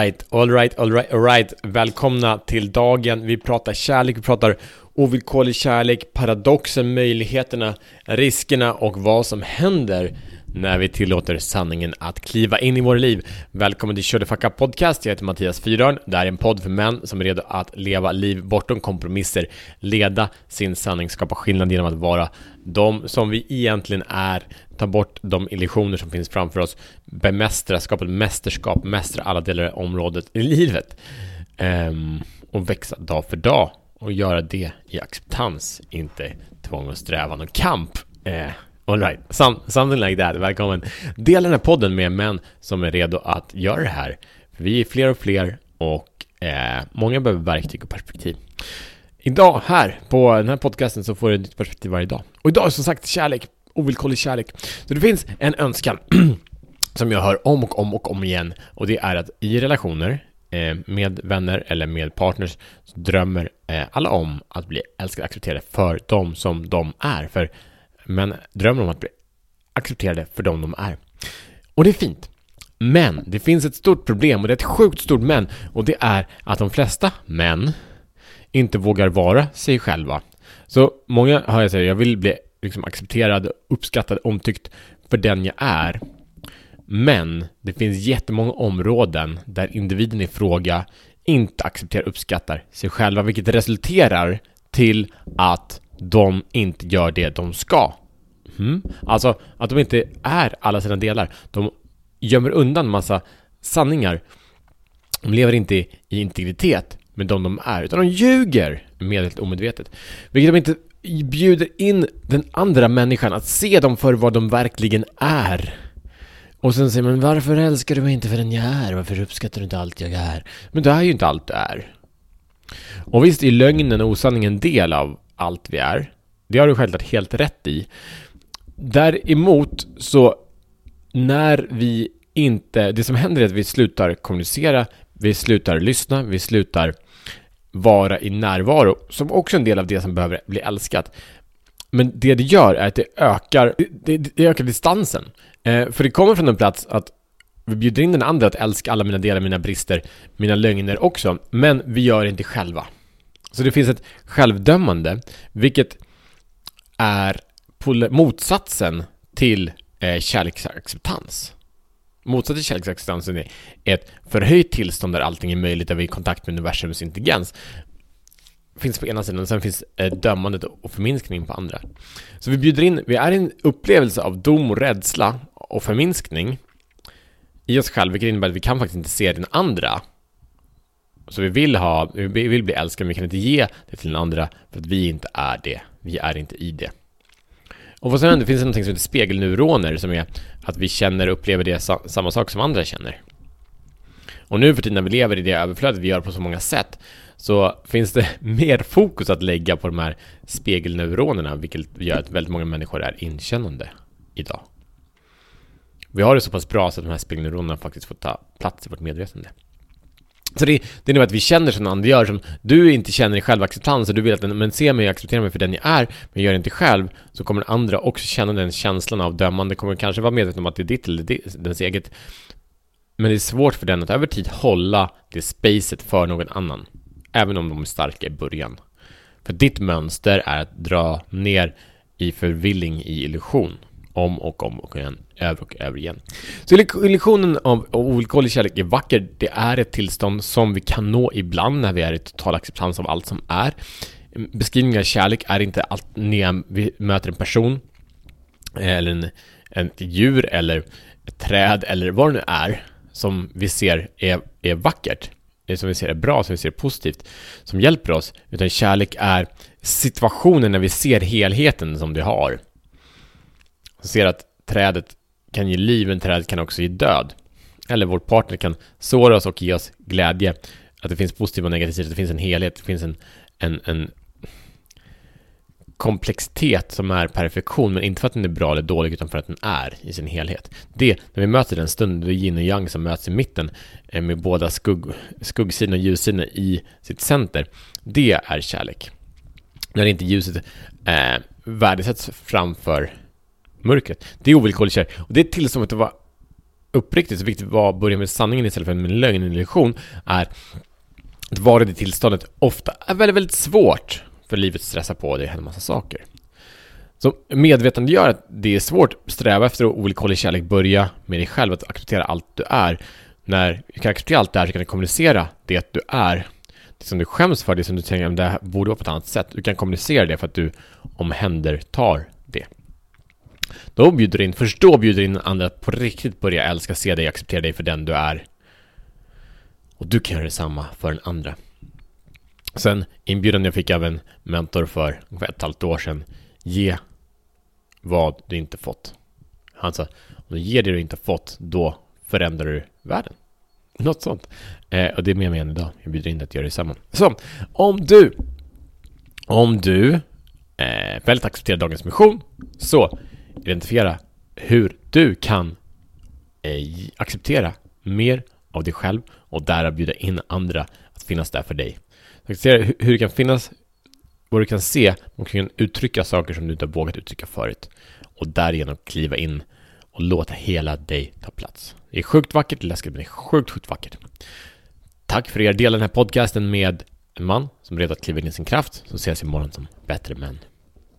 Alright, alright, alright, alright. Välkomna till dagen. Vi pratar kärlek, vi pratar ovillkorlig kärlek, paradoxen, möjligheterna, riskerna och vad som händer när vi tillåter sanningen att kliva in i våra liv. Välkommen till Kör Fuck Up Podcast. Jag heter Mattias Fyrörn. Det här är en podd för män som är redo att leva liv bortom kompromisser, leda sin sanning, skapa skillnad genom att vara de som vi egentligen är, ta bort de illusioner som finns framför oss, bemästra, skapa ett mästerskap, mästra alla delar av området i livet ehm, och växa dag för dag och göra det i acceptans, inte tvång och strävan och kamp. Ehm. Alright, Some, something like that. Välkommen. Dela den här podden med män som är redo att göra det här. Vi är fler och fler och eh, många behöver verktyg och perspektiv. Idag här på den här podcasten så får du ett nytt perspektiv varje dag. Och idag är som sagt kärlek, ovillkorlig kärlek. Så det finns en önskan som jag hör om och om och om igen och det är att i relationer eh, med vänner eller med partners så drömmer eh, alla om att bli älskade och accepterade för dem som de är. För men drömmer om att bli accepterade för dem de är. Och det är fint. Men det finns ett stort problem och det är ett sjukt stort men och det är att de flesta män inte vågar vara sig själva. Så många hör jag säger, jag vill bli liksom accepterad, uppskattad, omtyckt för den jag är. Men det finns jättemånga områden där individen i fråga inte accepterar, uppskattar sig själva, vilket resulterar till att de inte gör det de ska. Mm. Alltså att de inte är alla sina delar. De gömmer undan massa sanningar. De lever inte i, integritet med de de är, utan de ljuger medvetet omedvetet. Vilket de inte bjuder in den andra människan att se dem för vad de verkligen är. Och sen säger man varför älskar du mig inte för den jag är? Varför uppskattar du inte allt jag är? Men du är ju inte allt du är. Och visst är lögnen och osanningen en del av allt vi är. Det har du självklart helt rätt i. Däremot så när vi inte, det som händer är att vi slutar kommunicera, vi slutar lyssna, vi slutar vara i närvaro, som också är en del av det som behöver bli älskat. Men det det gör är att det ökar, det, det ökar distansen. Eh, för det kommer från en plats att vi bjuder in den andra att älska alla mina delar, mina brister, mina lögner också, men vi gör det inte själva. Så det finns ett självdömande, vilket är motsatsen till eh, kärleksacceptans. Motsatsen till kärleksacceptansen är ett förhöjt tillstånd där allting är möjligt, där vi är i kontakt med universums intelligens. Finns på ena sidan, och sen finns eh, dömandet och förminskning på andra. Så vi bjuder in, vi är i en upplevelse av dom och rädsla och förminskning i oss själva, vilket innebär att vi kan faktiskt inte se den andra så vi vill ha, vi vill bli älskade, men vi kan inte ge det till den andra för att vi inte är det. Vi är inte i det. Och vad som händer, det finns som heter spegelneuroner som är att vi känner och upplever det samma sak som andra känner. Och nu för tiden när vi lever i det överflödet vi gör på så många sätt så finns det mer fokus att lägga på de här spegelneuronerna vilket gör att väldigt många människor är inkännande idag. Vi har det så pass bra så att de här spegelneuronerna faktiskt får ta plats i vårt medvetande. Så det, det innebär att vi känner som andra gör, som du inte känner i självacceptans och du vill att den, men se mig och acceptera mig för den jag är, men gör det inte själv, så kommer andra också känna den känslan av dömande, kommer kanske vara medveten om att det är ditt eller ditt, dens eget. Men det är svårt för den att över tid hålla det spacet för någon annan, även om de är starka i början. För ditt mönster är att dra ner i förvilling i illusion, om och om och igen över och över igen. Så illusionen av ovillkorlig kärlek är vacker. Det är ett tillstånd som vi kan nå ibland när vi är i total acceptans av allt som är. Mm, beskrivningen av kärlek är inte allt när vi möter en person eh, eller en, ett djur eller ett träd eller vad det nu är som vi ser är, är vackert, eh, som vi ser är bra, som vi ser är positivt, som hjälper oss, utan kärlek är situationen när vi ser helheten som det har. Ser att trädet kan ge liv, men trädet kan också ge död. Eller vår partner kan såra oss och ge oss glädje. Att det finns positiva och negativa sidor, att det finns en helhet, det finns en, en, en komplexitet som är perfektion, men inte för att den är bra eller dålig, utan för att den är i sin helhet. Det, när vi möter den stunden, det är yin och yang som möts i mitten, eh, med båda skugg, skuggsidorna och ljussidorna i sitt center, det är kärlek. När inte ljuset eh, värdesätts framför mörkret. Det är ovillkorlig kärlek. Och det är tillståndet att vara uppriktigt så viktigt att börja med sanningen istället för med lögn eller illusion är att vara i det tillståndet ofta är väldigt, väldigt svårt för livet stressar på dig en massa saker. Så medvetandegör att det är svårt, att sträva efter ovillkorlig kärlek, börja med dig själv, att acceptera allt du är. När du kan acceptera allt det här så kan du kommunicera det du är. Det som du skäms för, det som du tänker att det här borde vara på ett annat sätt. Du kan kommunicera det för att du omhändertar. Då bjuder du in, först då bjuder du in andra att på riktigt börja älska, se dig, acceptera dig för den du är. Och du kan göra detsamma för den andra. Sen inbjudan jag fick av en mentor för ungefär ett halvt år sedan. Ge vad du inte fått. Han sa, om du ger det du inte fått, då förändrar du världen. Något sånt. Eh, och det är med mig än idag. Jag bjuder in dig att göra detsamma. Så, om du om du eh, väldigt accepterar dagens mission så identifiera hur du kan eh, acceptera mer av dig själv och därav bjuda in andra att finnas där för dig. Acceptera hur du kan finnas, vad du kan se och kan uttrycka saker som du inte har vågat uttrycka förut och därigenom kliva in och låta hela dig ta plats. Det är sjukt vackert, läskigt, men det är sjukt, sjukt vackert. Tack för er del den här podcasten med en man som är redo att kliva in i sin kraft, så ses vi imorgon som bättre män.